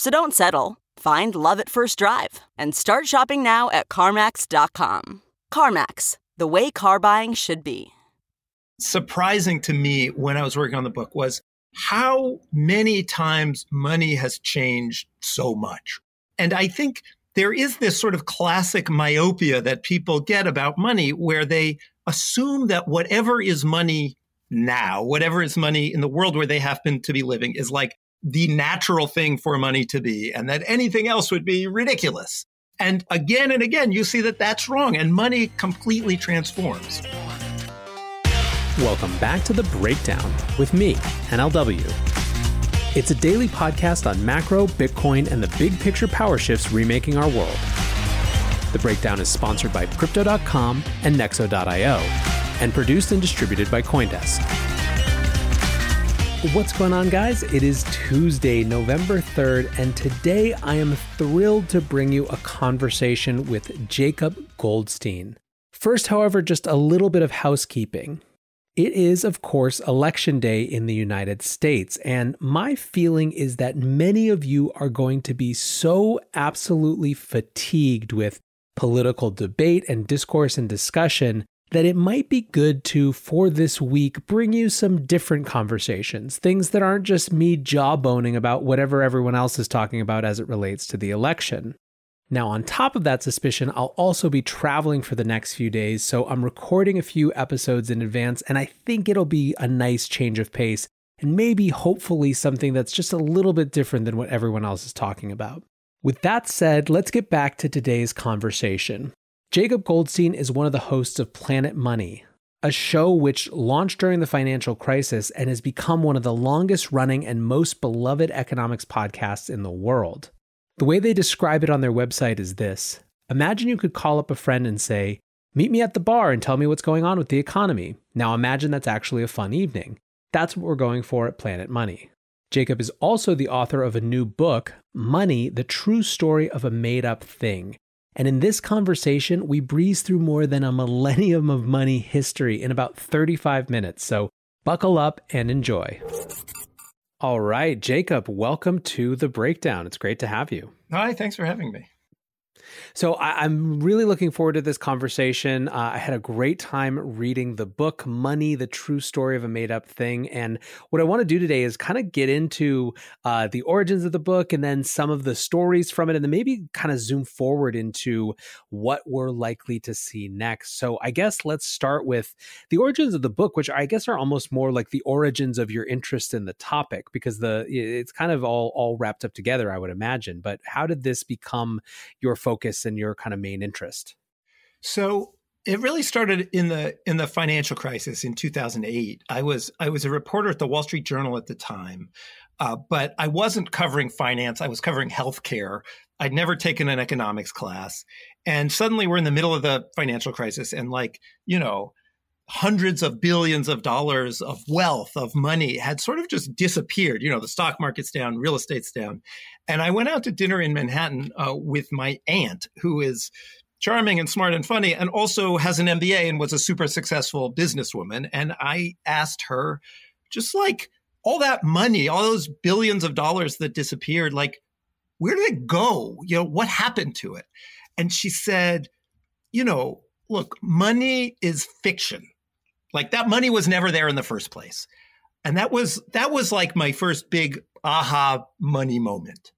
So don't settle. Find love at first drive and start shopping now at CarMax.com. CarMax, the way car buying should be. Surprising to me when I was working on the book was how many times money has changed so much. And I think there is this sort of classic myopia that people get about money where they assume that whatever is money now, whatever is money in the world where they happen to be living, is like the natural thing for money to be, and that anything else would be ridiculous. And again and again, you see that that's wrong, and money completely transforms. Welcome back to The Breakdown with me, NLW. It's a daily podcast on macro, Bitcoin, and the big picture power shifts remaking our world. The Breakdown is sponsored by Crypto.com and Nexo.io and produced and distributed by Coindesk. What's going on, guys? It is Tuesday, November 3rd, and today I am thrilled to bring you a conversation with Jacob Goldstein. First, however, just a little bit of housekeeping. It is, of course, Election Day in the United States, and my feeling is that many of you are going to be so absolutely fatigued with political debate and discourse and discussion that it might be good to, for this week, bring you some different conversations, things that aren't just me jawboning about whatever everyone else is talking about as it relates to the election. Now, on top of that suspicion, I'll also be traveling for the next few days, so I'm recording a few episodes in advance, and I think it'll be a nice change of pace and maybe hopefully something that's just a little bit different than what everyone else is talking about. With that said, let's get back to today's conversation. Jacob Goldstein is one of the hosts of Planet Money, a show which launched during the financial crisis and has become one of the longest running and most beloved economics podcasts in the world. The way they describe it on their website is this Imagine you could call up a friend and say, Meet me at the bar and tell me what's going on with the economy. Now imagine that's actually a fun evening. That's what we're going for at Planet Money. Jacob is also the author of a new book, Money The True Story of a Made Up Thing. And in this conversation, we breeze through more than a millennium of money history in about 35 minutes. So buckle up and enjoy. All right, Jacob, welcome to the breakdown. It's great to have you. Hi, thanks for having me. So I, am really looking forward to this conversation. Uh, I had a great time reading the book Money, the True Story of a Made Up Thing. And what I want to do today is kind of get into uh, the origins of the book and then some of the stories from it, and then maybe kind of zoom forward into what we're likely to see next. So I guess let's start with the origins of the book, which I guess are almost more like the origins of your interest in the topic because the it's kind of all all wrapped up together, I would imagine. But how did this become your focus? Focus and your kind of main interest? So it really started in the in the financial crisis in 2008. I was I was a reporter at the Wall Street Journal at the time, uh, but I wasn't covering finance. I was covering healthcare. I'd never taken an economics class, and suddenly we're in the middle of the financial crisis, and like you know, hundreds of billions of dollars of wealth of money had sort of just disappeared you know the stock market's down real estate's down. And i went out to dinner in manhattan uh, with my aunt who is charming and smart and funny and also has an mba and was a super successful businesswoman. And i asked her just like all that money all those billions of dollars that disappeared like where did it go? You know what happened to it? And she said you know look money is fiction like that money was never there in the first place. And that was that was like my first big aha money moment.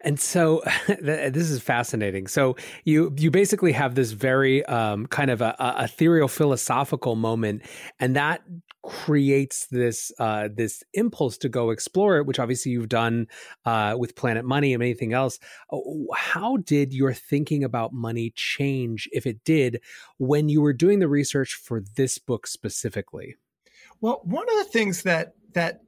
And so this is fascinating. So you you basically have this very um, kind of a, a, ethereal philosophical moment, and that creates this uh, this impulse to go explore it, which obviously you've done uh, with Planet Money and anything else. Oh, how did your thinking about money change, if it did, when you were doing the research for this book specifically? Well, one of the things that that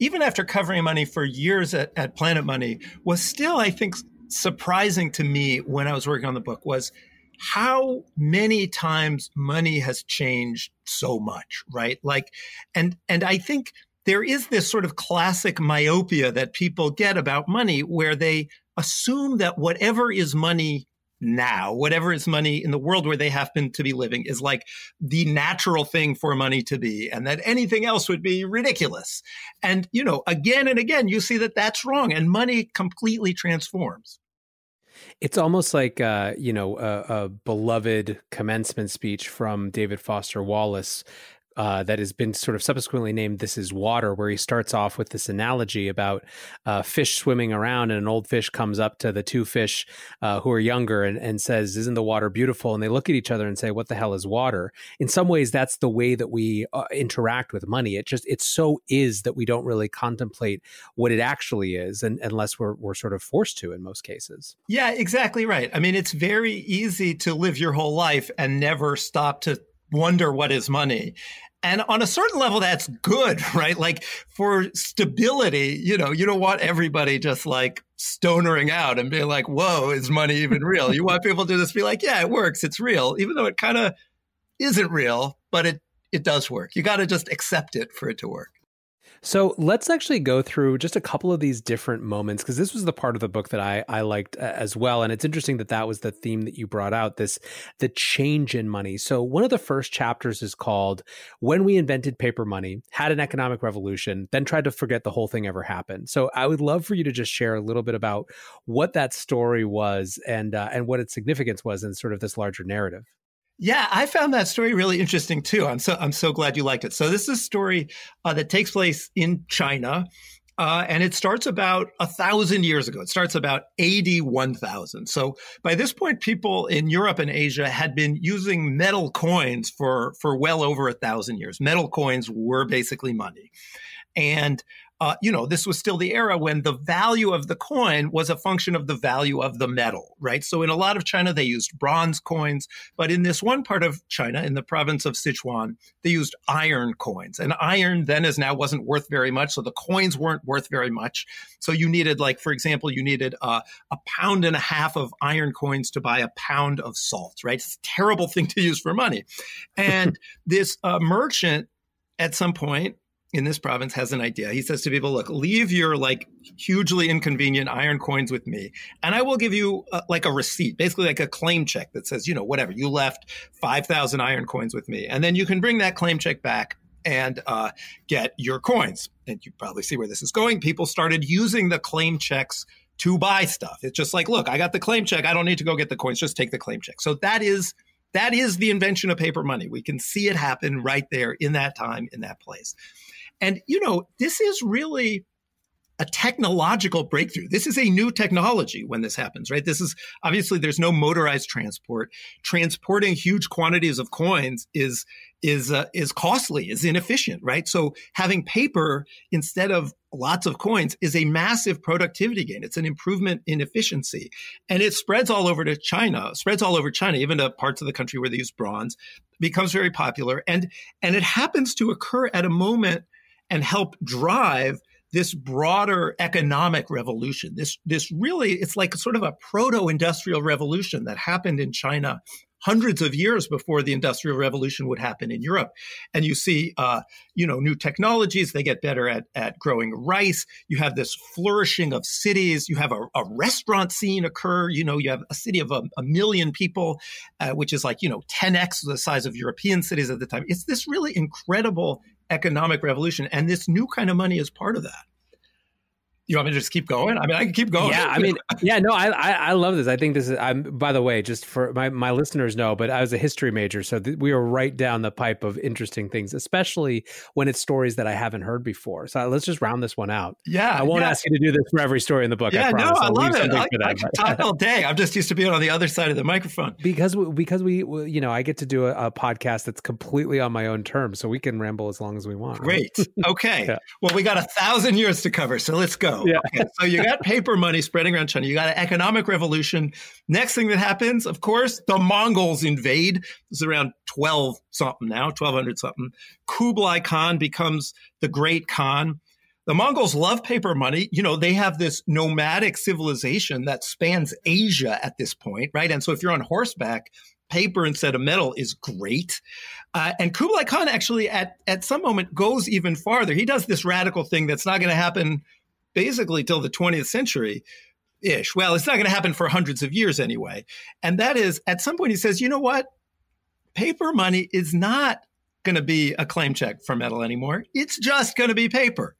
even after covering money for years at, at Planet Money, was still, I think, surprising to me when I was working on the book was how many times money has changed so much, right? Like, and and I think there is this sort of classic myopia that people get about money where they assume that whatever is money now, whatever is money in the world where they happen to be living is like the natural thing for money to be, and that anything else would be ridiculous. And, you know, again and again, you see that that's wrong, and money completely transforms. It's almost like, uh, you know, a, a beloved commencement speech from David Foster Wallace uh, that has been sort of subsequently named This is Water, where he starts off with this analogy about uh, fish swimming around and an old fish comes up to the two fish uh, who are younger and, and says, Isn't the water beautiful? And they look at each other and say, What the hell is water? In some ways, that's the way that we uh, interact with money. It just, it so is that we don't really contemplate what it actually is and, unless we're, we're sort of forced to in most cases. Yeah, exactly right. I mean, it's very easy to live your whole life and never stop to wonder what is money. And on a certain level, that's good, right? Like for stability, you know, you don't want everybody just like stonering out and being like, whoa, is money even real? you want people to just be like, yeah, it works. It's real, even though it kind of isn't real, but it, it does work. You got to just accept it for it to work. So let's actually go through just a couple of these different moments because this was the part of the book that I I liked uh, as well, and it's interesting that that was the theme that you brought out this the change in money. So one of the first chapters is called "When We Invented Paper Money, Had an Economic Revolution, Then Tried to Forget the Whole Thing Ever Happened." So I would love for you to just share a little bit about what that story was and uh, and what its significance was in sort of this larger narrative. Yeah, I found that story really interesting too. I'm so I'm so glad you liked it. So this is a story uh, that takes place in China, uh, and it starts about a thousand years ago. It starts about eighty one thousand. So by this point, people in Europe and Asia had been using metal coins for for well over a thousand years. Metal coins were basically money, and uh, you know, this was still the era when the value of the coin was a function of the value of the metal, right? So in a lot of China, they used bronze coins, but in this one part of China, in the province of Sichuan, they used iron coins. And iron then as now wasn't worth very much, so the coins weren't worth very much. So you needed, like, for example, you needed uh, a pound and a half of iron coins to buy a pound of salt, right? It's a terrible thing to use for money. And this uh, merchant at some point in this province has an idea. He says to people, look, leave your like hugely inconvenient iron coins with me, and I will give you uh, like a receipt, basically like a claim check that says, you know, whatever, you left 5,000 iron coins with me. And then you can bring that claim check back and uh, get your coins. And you probably see where this is going. People started using the claim checks to buy stuff. It's just like, look, I got the claim check. I don't need to go get the coins. Just take the claim check. So that is that is the invention of paper money. We can see it happen right there in that time, in that place. And, you know, this is really a technological breakthrough. This is a new technology when this happens, right? This is obviously there's no motorized transport. Transporting huge quantities of coins is is uh, is costly, is inefficient, right? So having paper instead of lots of coins is a massive productivity gain. It's an improvement in efficiency, and it spreads all over to China. Spreads all over China, even to parts of the country where they use bronze. Becomes very popular, and and it happens to occur at a moment and help drive this broader economic revolution. This this really it's like sort of a proto-industrial revolution that happened in China hundreds of years before the industrial revolution would happen in Europe. And you see, uh, you know, new technologies. They get better at at growing rice. You have this flourishing of cities. You have a, a restaurant scene occur. You know, you have a city of a, a million people, uh, which is like you know 10x the size of European cities at the time. It's this really incredible economic revolution. And this new kind of money is part of that. You want me to just keep going? I mean, I can keep going. Yeah, I mean, yeah, no, I, I, I love this. I think this is. I'm by the way, just for my my listeners know, but I was a history major, so th- we are right down the pipe of interesting things, especially when it's stories that I haven't heard before. So let's just round this one out. Yeah, I won't yeah. ask you to do this for every story in the book. Yeah, I no, I I'll love it. I, that, I can talk all day. I'm just used to being on the other side of the microphone because because we you know I get to do a, a, podcast that's completely on my own terms, so we can ramble as long as we want. Great. Right? Okay. yeah. Well, we got a thousand years to cover, so let's go. Yeah. Okay. So you got paper money spreading around China. You got an economic revolution. Next thing that happens, of course, the Mongols invade. It's around 12 something now, 1200 something. Kublai Khan becomes the great Khan. The Mongols love paper money. You know, they have this nomadic civilization that spans Asia at this point, right? And so if you're on horseback, paper instead of metal is great. Uh, and Kublai Khan actually at, at some moment goes even farther. He does this radical thing that's not going to happen basically till the 20th century ish. Well, it's not going to happen for hundreds of years anyway. And that is at some point he says, you know what? Paper money is not going to be a claim check for metal anymore. It's just going to be paper.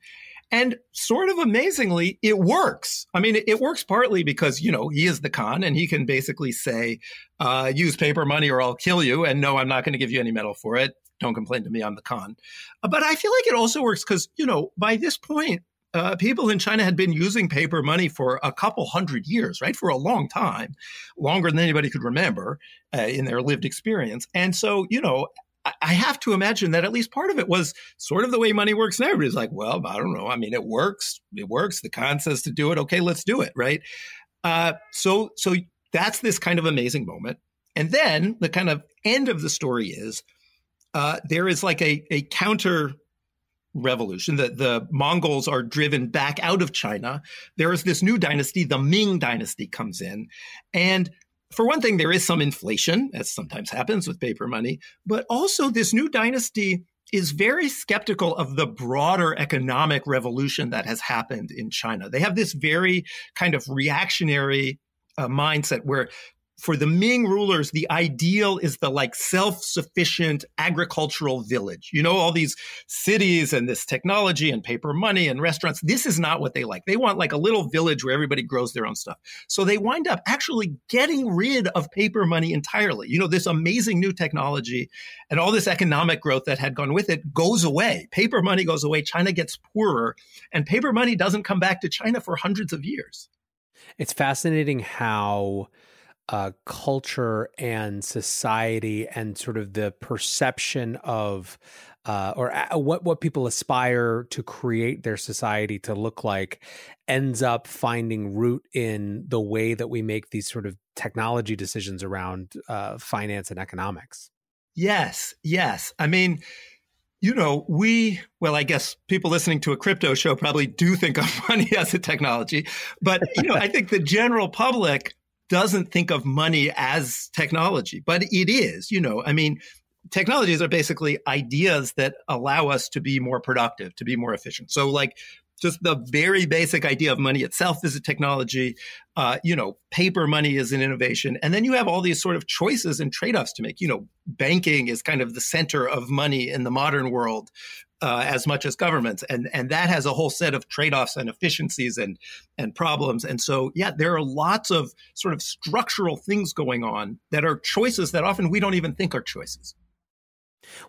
And sort of amazingly, it works. I mean, it, works partly because, you know, he is the Khan and he can basically say, uh, use paper money or I'll kill you. And no, I'm not going to give you any metal for it. Don't complain to me. I'm the. Uh, but I feel like it also works because, you know, by this point, uh, people in China had been using paper money for a couple hundred years, right? For a long time, longer than anybody could remember uh, in their lived experience. And so, you know, I have to imagine that at least part of it was sort of the way money works now. Everybody's like, well, I don't know. I mean, it works. It works. The Khan says to do it. Okay, let's do it. Right. Uh, so, so that's this kind of amazing moment. And then the kind of end of the story is uh, there is like a, a counter revolution. The, the Mongols are driven back out of China. There is this new dynasty, the Ming dynasty comes in. And for one thing, there is some inflation, as sometimes happens with paper money, but also this new dynasty is very skeptical of the broader economic revolution that has happened in China. They have this very kind of reactionary uh, mindset where for the Ming rulers, the ideal is the like self sufficient agricultural village. You know, all these cities and this technology and paper money and restaurants. This is not what they like. They want like a little village where everybody grows their own stuff. So they wind up actually getting rid of paper money entirely. You know, this amazing new technology and all this economic growth that had gone with it goes away. Paper money goes away. China gets poorer and paper money doesn't come back to China for hundreds of years. It's fascinating how uh, culture and society and sort of the perception of uh, or uh, what what people aspire to create their society to look like ends up finding root in the way that we make these sort of technology decisions around uh, finance and economics. Yes, yes. I mean, you know, we, well, I guess people listening to a crypto show probably do think of money as a technology, but, you know, I think the general public doesn't think of money as technology, but it is, you know, I mean, technologies are basically ideas that allow us to be more productive, to be more efficient. So like just the very basic idea of money itself is a technology. Uh, you know, paper money is an innovation. And then you have all these sort of choices and trade offs to make. You know, banking is kind of the center of money in the modern world uh, as much as governments, and and that has a whole set of trade offs and efficiencies and and problems. And so, yeah, there are lots of sort of structural things going on that are choices that often we don't even think are choices.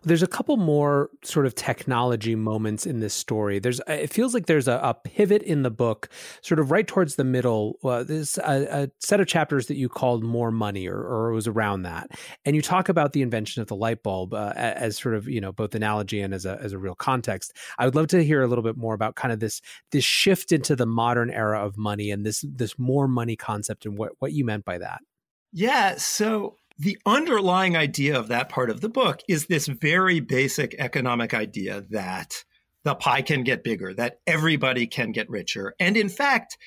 There's a couple more sort of technology moments in this story. There's it feels like there's a, a pivot in the book, sort of right towards the middle. Uh, there's a, a, set of chapters that you called "More Money" or, or it was around that, and you talk about the invention of the light bulb uh, as sort of you know both analogy and as a as a real context. I would love to hear a little bit more about kind of this this shift into the modern era of money and this this more money concept and what what you meant by that. Yeah, so the underlying idea of that part of the book is this very basic economic idea that the pie can get bigger, that everybody can get richer. And in fact,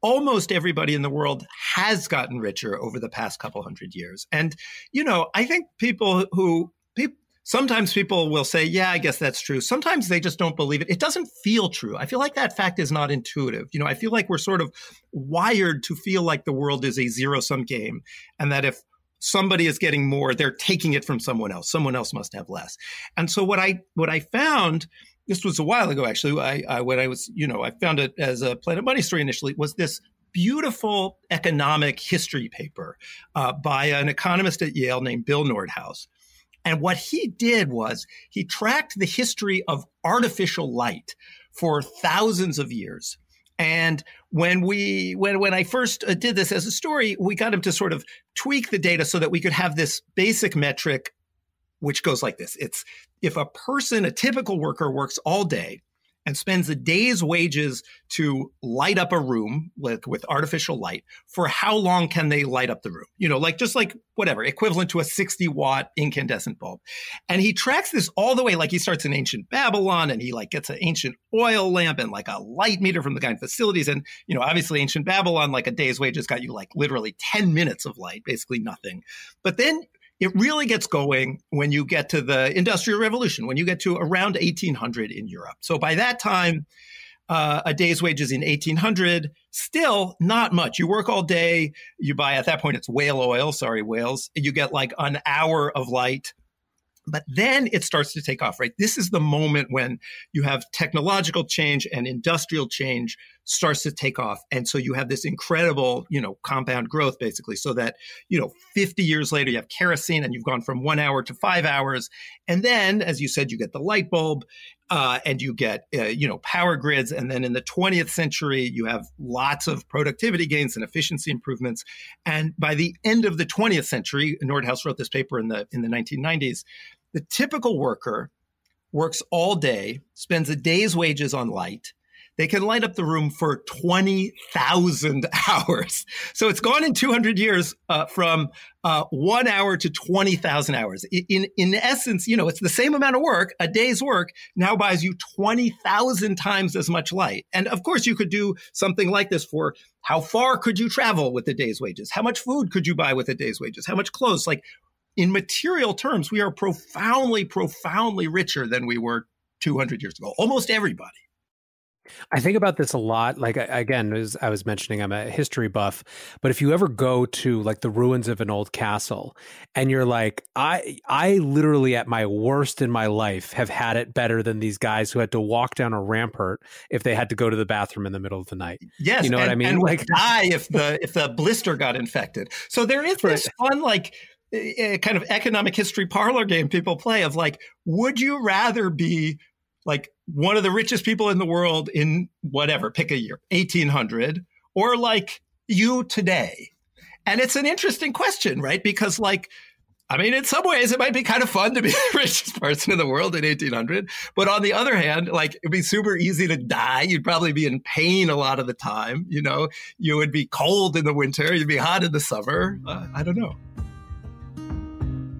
almost everybody in the world has gotten richer over the past couple hundred years. And, you know, I think people who, sometimes people will say, yeah, I guess that's true. Sometimes they just don't believe it. It doesn't feel true. I feel like that fact is not intuitive. You know, I feel like we're sort of wired to feel like the world is a zero sum game and that if somebody is getting more they're taking it from someone else someone else must have less and so what i what i found this was a while ago actually. I, I when I was, you know, I found it as a Planet Money story initially. Was this beautiful economic history paper uh, by an economist at Yale named Bill Nordhaus. And what he did was he tracked the history of artificial light for thousands of years. And when we when when I first uh, did this as a story, we got him to sort of tweak the data so that we could have this basic metric which goes like this. It's if a person, a typical worker works all day and spends a day's wages to light up a room with, with artificial light, for how long can they light up the room? You know, like just like whatever, equivalent to a 60 watt incandescent bulb. And he tracks this all the way, like he starts in ancient Babylon and he like gets an ancient oil lamp and like a light meter from the kind of facilities. And, you know, obviously ancient Babylon, like a day's wages got you like literally 10 minutes of light, basically nothing. But then it really gets going when you get to the Industrial Revolution, when you get to around 1800 in Europe. So by that time, uh, a day's wages in 1800, still not much. You work all day. You buy, at that point, it's whale oil. Sorry, whales. You get like an hour of light but then it starts to take off, right? This is the moment when you have technological change and industrial change starts to take off. And so you have this incredible, you know, compound growth basically, so that, you know, 50 years later, you have kerosene and you've gone from one hour to five hours. And then, as you said, you get the light bulb uh, and you get, uh, you know, power grids. And then in the 20th century, you have lots of productivity gains and efficiency improvements. And by the end of the 20th century, Nordhaus wrote this paper in the, in the 1990s the typical worker works all day, spends a day's wages on light. They can light up the room for 20,000 hours. So it's gone in 200 years uh, from uh, one hour to 20,000 hours. In, in essence, you know, it's the same amount of work. A day's work now buys you 20,000 times as much light. And of course, you could do something like this for how far could you travel with a day's wages? How much food could you buy with a day's wages? How much clothes? Like in material terms, we are profoundly, profoundly richer than we were 200 years ago. Almost everybody. I think about this a lot. Like again, as I was mentioning, I'm a history buff. But if you ever go to like the ruins of an old castle, and you're like, I, I literally at my worst in my life have had it better than these guys who had to walk down a rampart if they had to go to the bathroom in the middle of the night. Yes, you know and, what I mean. And like die if the if the blister got infected. So there is this right. fun like a kind of economic history parlor game people play of like, would you rather be like one of the richest people in the world in whatever, pick a year, 1800, or like you today? And it's an interesting question, right? Because like, I mean, in some ways, it might be kind of fun to be the richest person in the world in 1800. But on the other hand, like it'd be super easy to die. You'd probably be in pain a lot of the time. You know, you would be cold in the winter. You'd be hot in the summer. Uh, I don't know.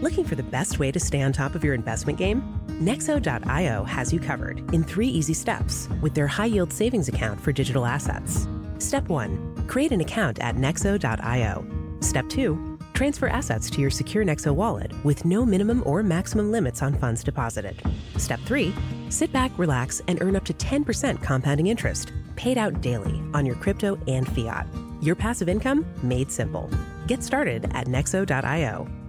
Looking for the best way to stay on top of your investment game? Nexo.io has you covered in three easy steps with their high yield savings account for digital assets. Step 1 Create an account at Nexo.io. Step 2 Transfer assets to your secure Nexo wallet with no minimum or maximum limits on funds deposited. Step 3 Sit back, relax, and earn up to 10% compounding interest, paid out daily on your crypto and fiat. Your passive income made simple. Get started at Nexo.io.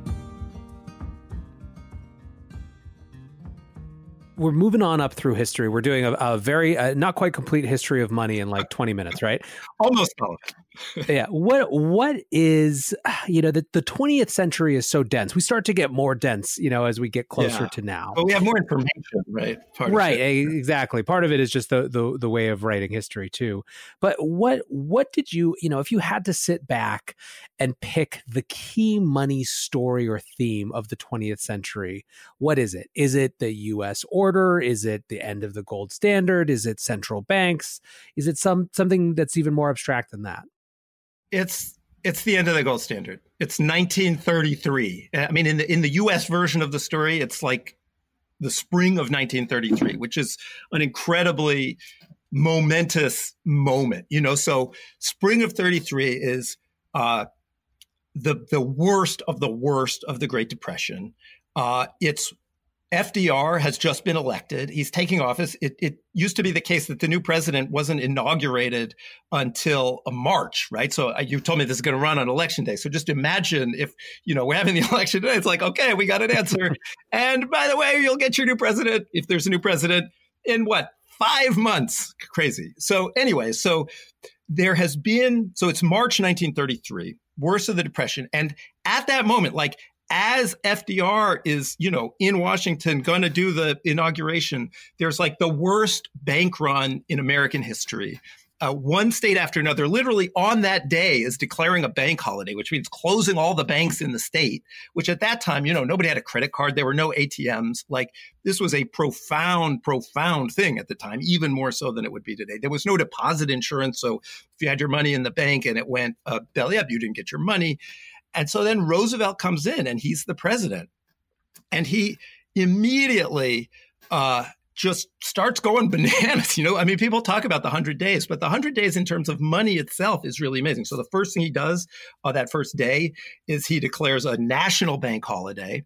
we're moving on up through history. We're doing a, a very uh, not quite complete history of money in like 20 minutes, right? Almost all yeah. What what is you know the, the 20th century is so dense. We start to get more dense, you know, as we get closer yeah. to now. But we have more information, right? Part right, exactly. Part of it is just the, the the way of writing history too. But what what did you, you know, if you had to sit back and pick the key money story or theme of the 20th century, what is it? Is it the US order? Is it the end of the gold standard? Is it central banks? Is it some something that's even more abstract than that? It's it's the end of the gold standard. It's 1933. I mean, in the in the U.S. version of the story, it's like the spring of 1933, which is an incredibly momentous moment, you know. So spring of 33 is uh, the the worst of the worst of the Great Depression. Uh, it's FDR has just been elected. He's taking office. It, it, used to be the case that the new president wasn't inaugurated until March, right? So uh, you told me this is going to run on election day. So just imagine if, you know, we're having the election today. It's like, okay, we got an answer. and by the way, you'll get your new president if there's a new president in what, five months? Crazy. So anyway, so there has been, so it's March 1933, worst of the depression. And at that moment, like as FDR is, you know, in Washington going to do the inauguration, there's like the worst bank run in American history. Uh, one state after another, literally on that day, is declaring a bank holiday, which means closing all the banks in the state. Which at that time, you know, nobody had a credit card. There were no ATMs. Like this was a profound, profound thing at the time, even more so than it would be today. There was no deposit insurance, so if you had your money in the bank and it went uh, belly up, you didn't get your money. And so then Roosevelt comes in and he's the president. And he immediately uh, just starts going bananas. You know, I mean, people talk about the 100 days, but the 100 days in terms of money itself is really amazing. So the first thing he does uh, that first day is he declares a national bank holiday.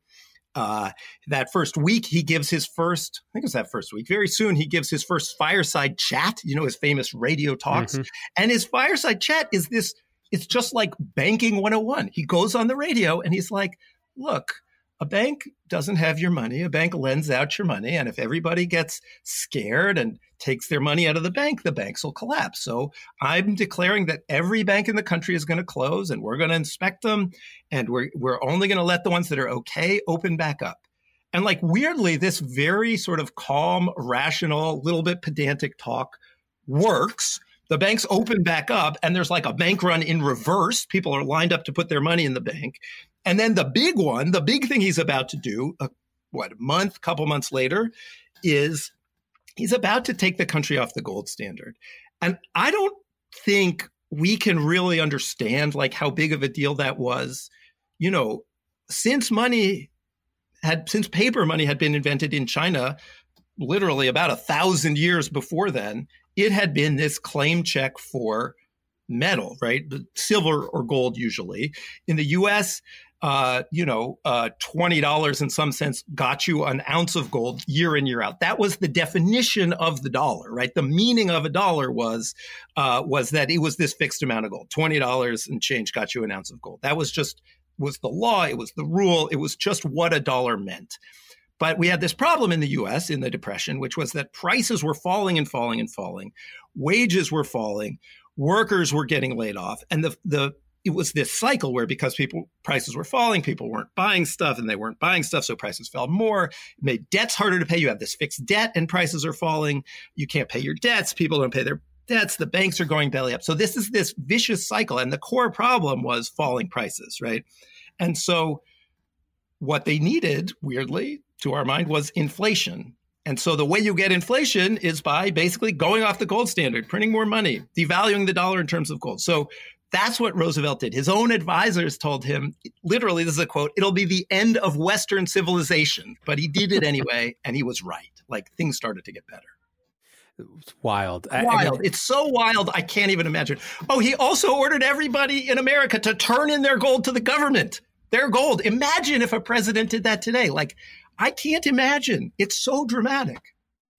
Uh, that first week, he gives his first, I think it was that first week, very soon, he gives his first fireside chat, you know, his famous radio talks. Mm-hmm. And his fireside chat is this it's just like banking 101. He goes on the radio and he's like, look, a bank doesn't have your money. A bank lends out your money. And if everybody gets scared and takes their money out of the bank, the banks will collapse. So I'm declaring that every bank in the country is going to close and we're going to inspect them. And we're, we're only going to let the ones that are okay open back up. And like weirdly, this very sort of calm, rational, little bit pedantic talk works the banks open back up and there's like a bank run in reverse. People are lined up to put their money in the bank. And then the big one, the big thing he's about to do, uh, what, a month, couple months later, is he's about to take the country off the gold standard. And I don't think we can really understand like how big of a deal that was. You know, since money had since paper money had been invented in China literally about a thousand years before then, it had been this claim check for metal, right? Silver or gold, usually. In the US, uh, you know, uh, $20 in some sense got you an ounce of gold year in, year out. That was the definition of the dollar, right? The meaning of a dollar was, uh, was that it was this fixed amount of gold. $20 and change got you an ounce of gold. That was just, was the law. It was the rule. It was just what a dollar meant. But we had this problem in the US in the Depression, which was that prices were falling and falling and falling, wages were falling, workers were getting laid off. And the, the, it was this cycle where because people prices were falling, people weren't buying stuff and they weren't buying stuff, so prices fell more. It made debts harder to pay. You have this fixed debt and prices are falling. You can't pay your debts. People don't pay their debts. The banks are going belly up. So this is this vicious cycle. And the core problem was falling prices, right? And so what they needed, weirdly, to our mind was inflation. And so the way you get inflation is by basically going off the gold standard, printing more money, devaluing the dollar in terms of gold. So that's what Roosevelt did. His own advisors told him, literally, this is a quote, it'll be the end of Western civilization. But he did it anyway, and he was right. Like things started to get better. It's wild. Wild. I mean, it's so wild, I can't even imagine. Oh, he also ordered everybody in America to turn in their gold to the government. Their gold. Imagine if a president did that today. Like, I can't imagine. It's so dramatic.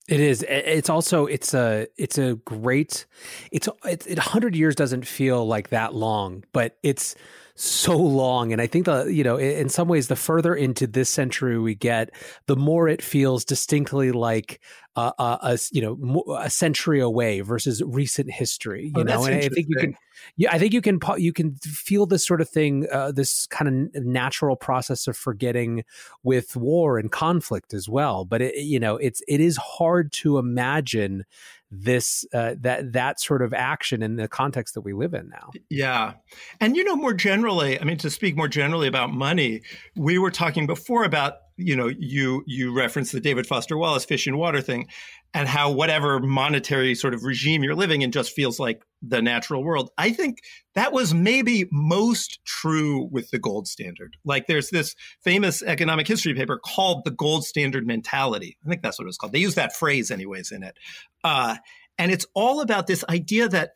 It is. It's also it's a it's a great. It's it's it, hundred years doesn't feel like that long, but it's so long. And I think the you know in some ways the further into this century we get, the more it feels distinctly like uh, uh, a you know a century away versus recent history. You oh, know, and I think you can yeah, I think you can you can feel this sort of thing, uh, this kind of natural process of forgetting with war and conflict as well. But it, you know, it's it is hard to imagine this uh, that that sort of action in the context that we live in now. Yeah, and you know, more generally, I mean, to speak more generally about money, we were talking before about you know you you referenced the David Foster Wallace fish and water thing, and how whatever monetary sort of regime you're living in just feels like the natural world. I think that was maybe most true with the gold standard. Like there's this famous economic history paper called the gold standard mentality. I think that's what it was called. They use that phrase anyways in it. Uh, And it's all about this idea that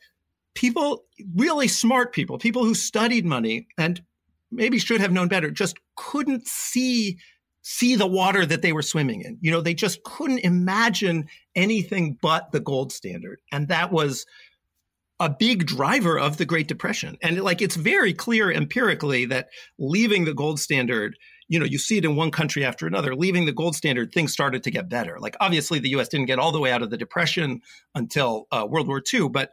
people, really smart people, people who studied money and maybe should have known better, just couldn't see see the water that they were swimming in. You know, they just couldn't imagine anything but the gold standard. And that was a big driver of the Great Depression. And like it's very clear empirically that leaving the gold standard, you know, you see it in one country after another, leaving the gold standard, things started to get better. Like obviously the US didn't get all the way out of the depression until uh, World War II, but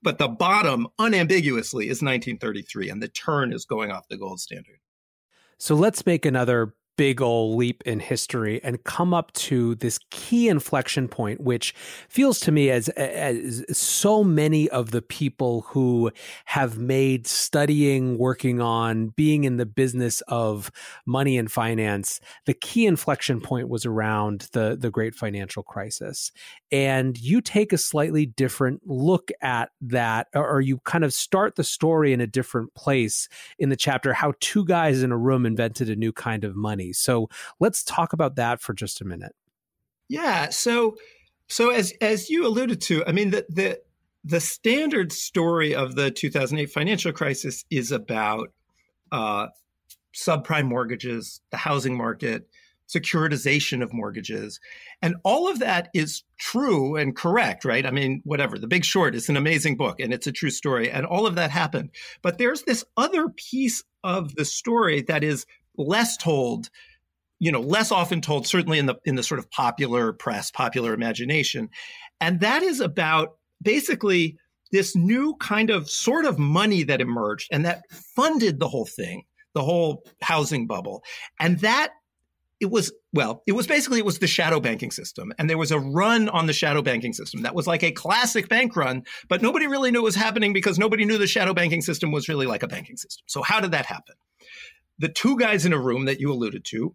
but the bottom unambiguously is 1933 and the turn is going off the gold standard. So let's make another big old leap in history and come up to this key inflection point, which feels to me as, as so many of the people who have made studying, working on, being in the business of money and finance, the key inflection point was around the, the great financial crisis. And you take a slightly different look at that, or you kind of start the story in a different place in the chapter, how two guys in a room invented a new kind of money. So let's talk about that for just a minute. Yeah. So so as as you alluded to, I mean the the the standard story of the 2008 financial crisis is about uh, subprime mortgages, the housing market, securitization of mortgages. And all of that is true and correct, right? I mean, whatever. The Big Short is an amazing book and it's a true story. And all of that happened. But there's this other piece of the story that is less told you know less often told certainly in the in the sort of popular press popular imagination. And that is about basically this new kind of sort of money that emerged and that funded the whole thing the whole housing bubble. And that it was well it was basically it was the shadow banking system. And there was a run on the shadow banking system that was like a classic bank run but nobody really knew it was happening because nobody knew the shadow banking system was really like a banking system. So how did that happen the two guys in a room that you alluded to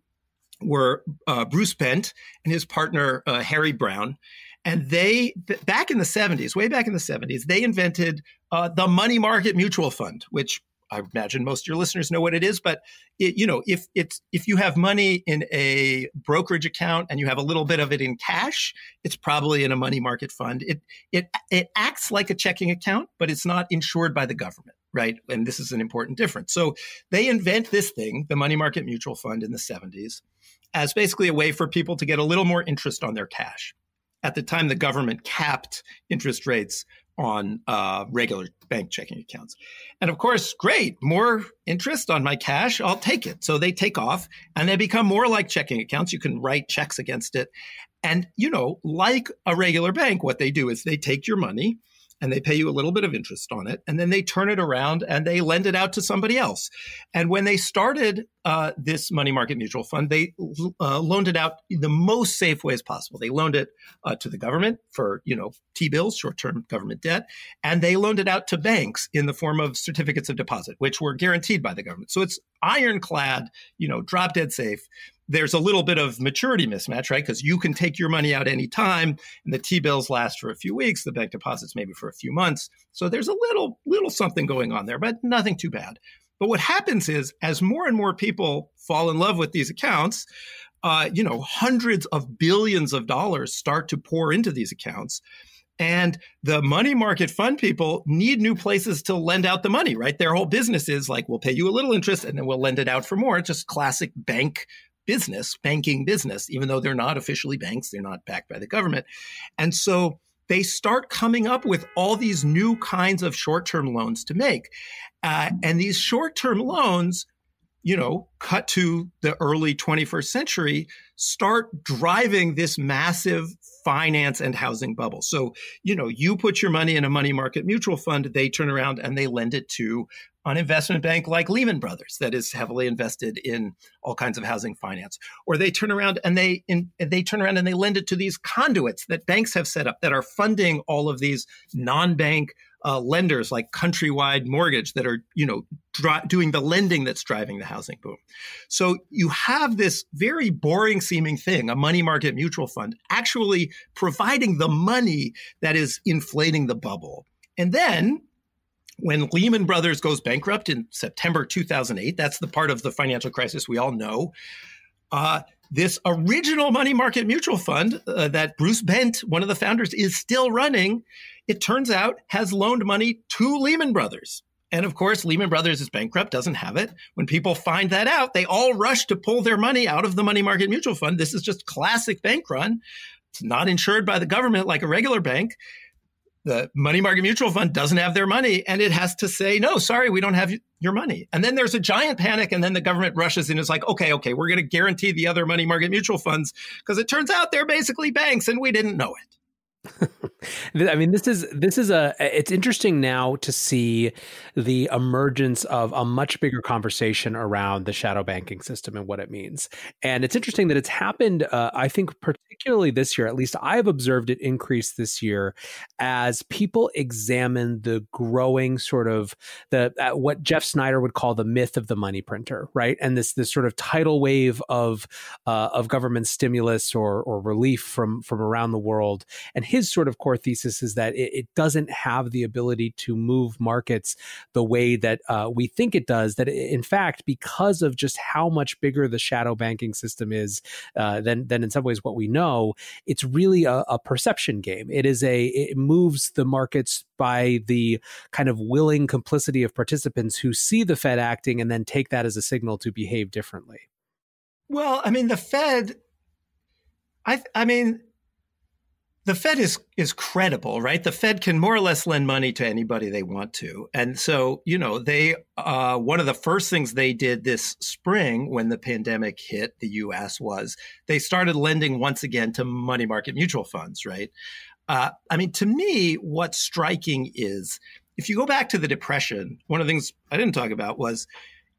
were uh, Bruce Bent and his partner uh, Harry Brown, And they, back in the 70s, way back in the 70s, they invented uh, the money market mutual fund, which I imagine most of your listeners know what it is. But it, you know, if it's if you have money in a brokerage account and you have a little bit of it in cash, it's probably in a money market fund. It it it acts like a checking account, but it's not insured by the government right? And this is an important difference. So they invent this thing, the money market mutual fund in the 70s, as basically a way for people to get a little more interest on their cash. At the time, the government capped interest rates on uh, regular bank checking accounts. And of course, great, more interest on my cash, I'll take it. So they take off and they become more like checking accounts. You can write checks against it. And, you know, like a regular bank, what they do is they take your money and they pay you a little bit of interest on it. And then they turn it around and they lend it out to somebody else. And when they started uh, this money market mutual fund, they uh, loaned it out the most safe ways possible. They loaned it uh, to the government for, you know, T-bills, short-term government debt, and they loaned it out to banks in the form of certificates of deposit, which were guaranteed by the government. So it's ironclad, you know, drop dead safe there's a little bit of maturity mismatch, right? Because you can take your money out anytime, and the T bills last for a few weeks, the bank deposits maybe for a few months. So there's a little little something going on there, but nothing too bad. But what happens is, as more and more people fall in love with these accounts, uh, you know, hundreds of billions of dollars start to pour into these accounts. And the money market fund people need new places to lend out the money, right? Their whole business is like, we'll pay you a little interest and then we'll lend it out for more. It's just classic bank business, banking business, even though they're not officially banks, they're not backed by the government. And so they start coming up with all these new kinds of short term loans to make. Uh, and these short term loans, you know, cut to the early 21st century, start driving this massive finance and housing bubble. So, you know, you put your money in a money market mutual fund, they turn around and they lend it to an investment bank like Lehman Brothers that is heavily invested in all kinds of housing finance, or they turn around and they in, they turn around and they lend it to these conduits that banks have set up that are funding all of these non-bank uh, lenders like Countrywide Mortgage that are you know dri- doing the lending that's driving the housing boom. So you have this very boring seeming thing, a money market mutual fund, actually providing the money that is inflating the bubble, and then when Lehman Brothers goes bankrupt in September 2008, that's the part of the financial crisis we all know. Uh, this original money market mutual fund uh, that Bruce Bent, one of the founders, is still running, it turns out has loaned money to Lehman Brothers. And of course, Lehman Brothers is bankrupt, doesn't have it. When people find that out, they all rush to pull their money out of the money market mutual fund. This is just classic bank run. It's not insured by the government like a regular bank the money market mutual fund doesn't have their money and it has to say, no, sorry, we don't have your money. And then there's a giant panic. And then the government rushes in is like, okay, okay, we're going to guarantee the other money market mutual funds because it turns out they're basically banks and we didn't know it. I mean, this is this is a. It's interesting now to see the emergence of a much bigger conversation around the shadow banking system and what it means. And it's interesting that it's happened. Uh, I think particularly this year, at least I've observed it increase this year as people examine the growing sort of the uh, what Jeff Snider would call the myth of the money printer, right? And this this sort of tidal wave of uh, of government stimulus or or relief from from around the world and his sort of core thesis is that it, it doesn't have the ability to move markets the way that uh, we think it does. That in fact, because of just how much bigger the shadow banking system is uh, than than in some ways what we know, it's really a, a perception game. It is a it moves the markets by the kind of willing complicity of participants who see the Fed acting and then take that as a signal to behave differently. Well, I mean, the Fed, I, I mean, the Fed is is credible, right? The Fed can more or less lend money to anybody they want to, and so you know they uh, one of the first things they did this spring when the pandemic hit the U.S. was they started lending once again to money market mutual funds, right? Uh, I mean, to me, what's striking is if you go back to the Depression, one of the things I didn't talk about was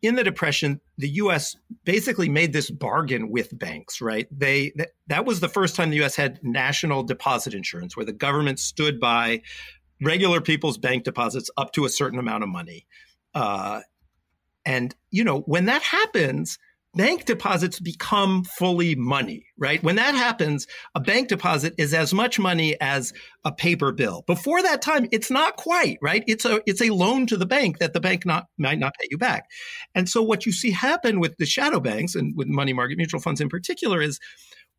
in the depression the US basically made this bargain with banks right? They that, that was the first time the US had national deposit insurance where the government stood by regular people's bank deposits up to a certain amount of money. Uh, and you know when that happens bank deposits become fully money, right? When that happens, a bank deposit is as much money as a paper bill. Before that time, it's not quite, right? It's a it's a loan to the bank that the bank not might not pay you back. And so what you see happen with the shadow banks and with money market mutual funds in particular is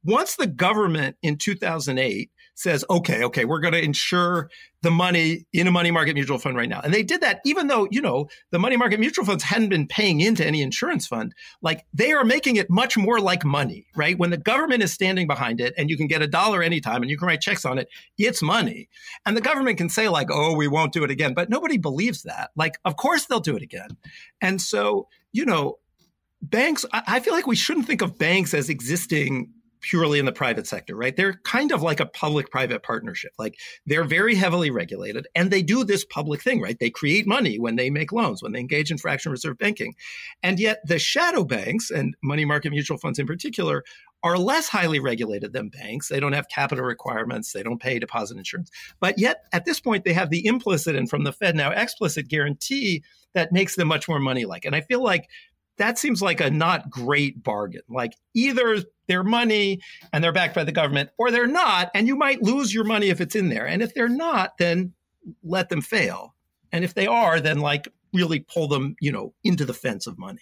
once the government in 2008 says, okay, okay, we're going to insure the money in a money market mutual fund right now. And they did that even though, you know, the money market mutual funds hadn't been paying into any insurance fund. Like they are making it much more like money, right? When the government is standing behind it and you can get a dollar anytime and you can write checks on it, it's money. And the government can say like, oh, we won't do it again. But nobody believes that. Like, of course they'll do it again. And so, you know, banks, I feel like we shouldn't think of banks as existing purely in the private sector, right? They're kind of like a public private partnership. Like they're very heavily regulated and they do this public thing, right? They create money when they make loans, when they engage in fractional reserve banking. And yet the shadow banks and money market mutual funds in particular are less highly regulated than banks. They don't have capital requirements. They don't pay deposit insurance. But yet at this point, they have the implicit and from the Fed now explicit guarantee that makes them much more money like. And I feel like that seems like a not great bargain. Like either they're money and they're backed by the government, or they're not, and you might lose your money if it's in there. And if they're not, then let them fail. And if they are, then like really pull them, you know, into the fence of money.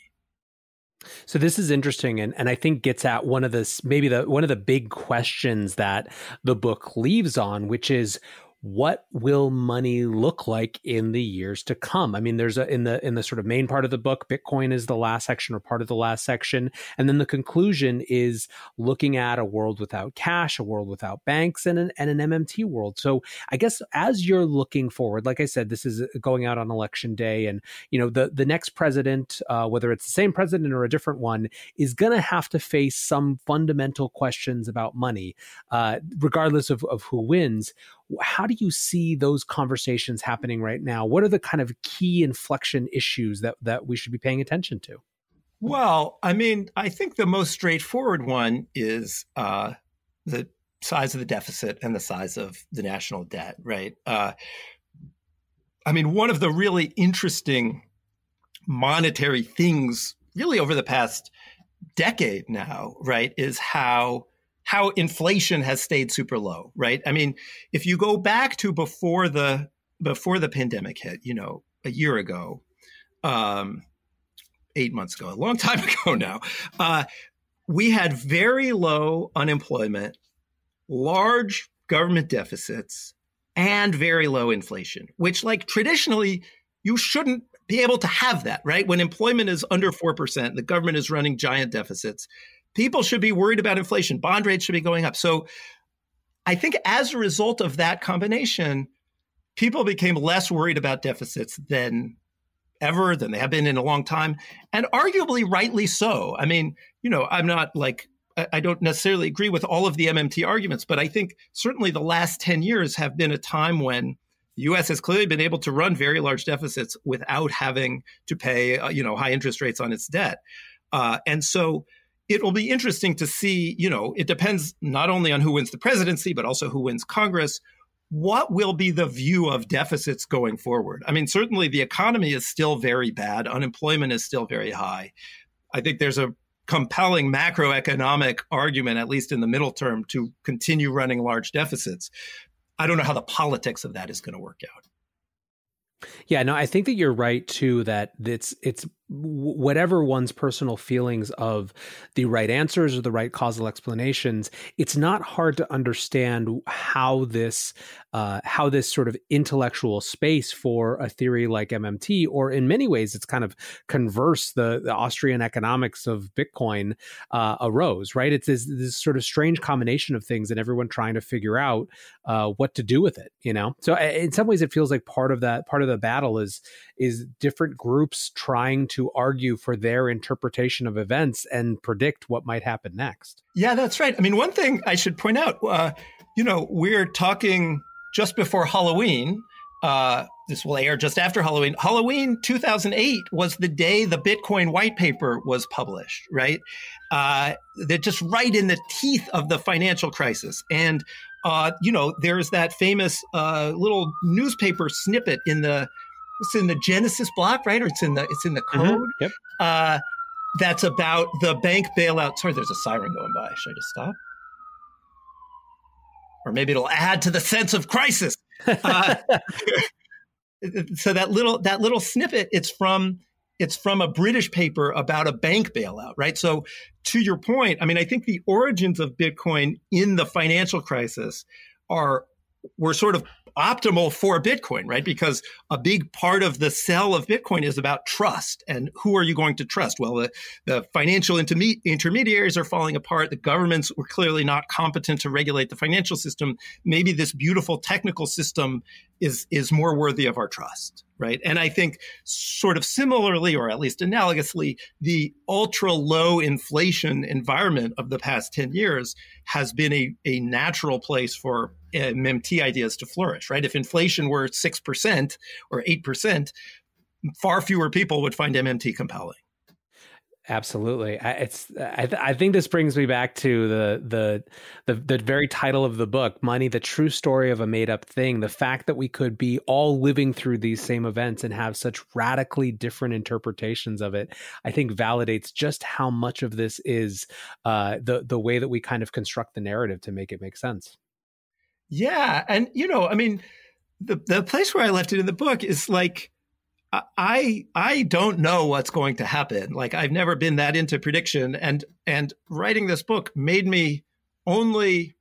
So this is interesting and, and I think gets at one of the maybe the one of the big questions that the book leaves on, which is what will money look like in the years to come? I mean there's a in the in the sort of main part of the book bitcoin is the last section or part of the last section. And then the conclusion is looking at a world without cash a world without banks and an, and an mmt world. So i guess as you're looking forward like i said this is going out on election day and you know the the next president uh, whether it's the same president or a different one is going to have to face some fundamental questions about money uh, regardless of, of who wins how do you see those conversations happening right now? What are the kind of key inflection issues that that we should be paying attention to? Well, I mean, I think the most straightforward one is uh, the size of the deficit and the size of the national debt, right? Uh, I mean, one of the really interesting monetary things, really over the past decade now, right, is how how inflation has stayed super low, right? I mean, if you go back to before the before the pandemic hit, you know, a year ago, um, eight months ago, a long time ago now, uh, we had very low unemployment, large government deficits, and very low inflation, which, like, traditionally, you shouldn't be able to have that, right? When employment is under 4%, the government is running giant deficits. People should be worried about inflation. Bond rates should be going up. So I think as a result of that combination, people became less worried about deficits than ever, than they have been in a long time, and arguably rightly so. I mean, you know, I'm not like, I don't necessarily agree with all of the MMT arguments, but I think certainly the last 10 years have been a time when the U.S. has clearly been able to run very large deficits without having to pay, uh, you know, high interest rates on its debt. Uh, and so it will be interesting to see, you know, it depends not only on who wins the presidency, but also who wins Congress. What will be the view of deficits going forward? I mean, certainly the economy is still very bad. Unemployment is still very high. I think there's a compelling macroeconomic argument, at least in the middle term, to continue running large deficits. I don't know how the politics of that is going to work out. Yeah, no, I think that you're right too. That it's it's whatever one's personal feelings of the right answers or the right causal explanations. It's not hard to understand how this uh, how this sort of intellectual space for a theory like MMT, or in many ways, it's kind of converse the, the Austrian economics of Bitcoin uh, arose. Right? It's this, this, sort of strange combination of things, and everyone trying to figure out uh, what to do with it. You know, so in some ways, it feels like part of that part of the battle is is different groups trying to argue for their interpretation of events and predict what might happen next. Yeah, that's right. I mean, one thing I should point out, uh, you know, we're talking just before Halloween. Uh, this will air just after Halloween. Halloween 2008 was the day the Bitcoin white paper was published, right? Uh, that just right in the teeth of the financial crisis. And, uh, you know, there's that famous uh, little newspaper snippet in the it's in the Genesis block, right? Or it's in the it's in the mm-hmm. code. Mm-hmm. Yep. Uh, that's about the bank bailout. Sorry, there's a siren going by. Should I just stop? Or maybe it'll add to the sense of crisis. Uh, so that little that little snippet, it's from it's from a British paper about a bank bailout, right? So to your point, I mean, I think the origins of Bitcoin in the financial crisis are were sort of optimal for Bitcoin, right? Because a big part of the sell of Bitcoin is about trust. And who are you going to trust? Well, the, the financial interme- intermediaries are falling apart. The governments were clearly not competent to regulate the financial system. Maybe this beautiful technical system is, is more worthy of our trust, right? And I think sort of similarly, or at least analogously, the ultra low inflation environment of the past 10 years has been a, a natural place for eh, MMT ideas to flourish, right? If inflation were 6% or 8%, far fewer people would find MMT compelling. Absolutely, I, it's. I, th- I, think this brings me back to the, the the the very title of the book, "Money: The True Story of a Made Up Thing." The fact that we could be all living through these same events and have such radically different interpretations of it, I think validates just how much of this is uh, the the way that we kind of construct the narrative to make it make sense. Yeah, and you know, I mean, the the place where I left it in the book is like I I don't know what's going to happen. Like I've never been that into prediction and and writing this book made me only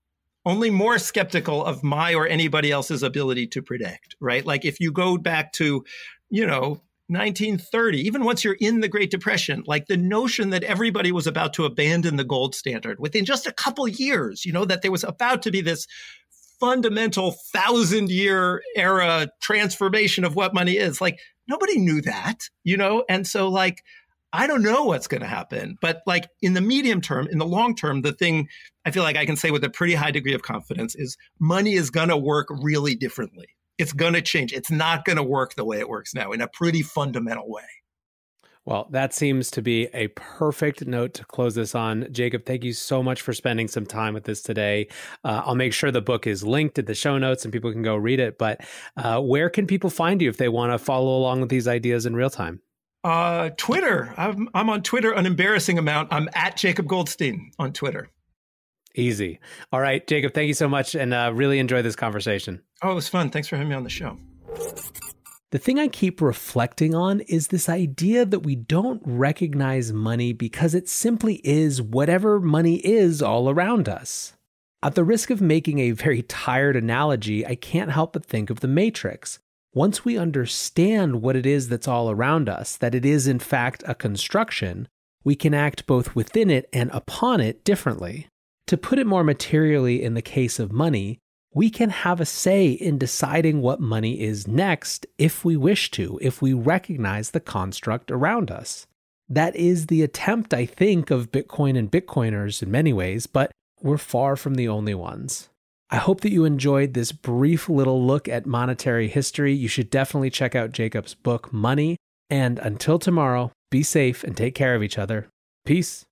only more skeptical of my or anybody else's ability to predict, right? Like if you go back to, you know, 1930, even once you're in the Great Depression, like the notion that everybody was about to abandon the gold standard within just a couple years, you know, that there was about to be this fundamental thousand year era transformation of what money is. Like nobody knew that, you know? And so like, I don't know what's going to happen, but like in the medium term, in the long term, the thing I feel like I can say with a pretty high degree of confidence is money is going to work really differently. It's going to change. It's not going to work the way it works now in a pretty fundamental way. Well, that seems to be a perfect note to close this on. Jacob, thank you so much for spending some time with us today. Uh, I'll make sure the book is linked in the show notes and people can go read it. But uh, where can people find you if they want to follow along with these ideas in real time? Uh, Twitter. I'm, I'm on Twitter an embarrassing amount. I'm at Jacob Goldstein on Twitter. Easy. All right, Jacob, thank you so much and uh, really enjoy this conversation. Oh, it was fun. Thanks for having me on the show. The thing I keep reflecting on is this idea that we don't recognize money because it simply is whatever money is all around us. At the risk of making a very tired analogy, I can't help but think of the Matrix. Once we understand what it is that's all around us, that it is in fact a construction, we can act both within it and upon it differently. To put it more materially in the case of money, we can have a say in deciding what money is next if we wish to, if we recognize the construct around us. That is the attempt, I think, of Bitcoin and Bitcoiners in many ways, but we're far from the only ones. I hope that you enjoyed this brief little look at monetary history. You should definitely check out Jacob's book, Money. And until tomorrow, be safe and take care of each other. Peace.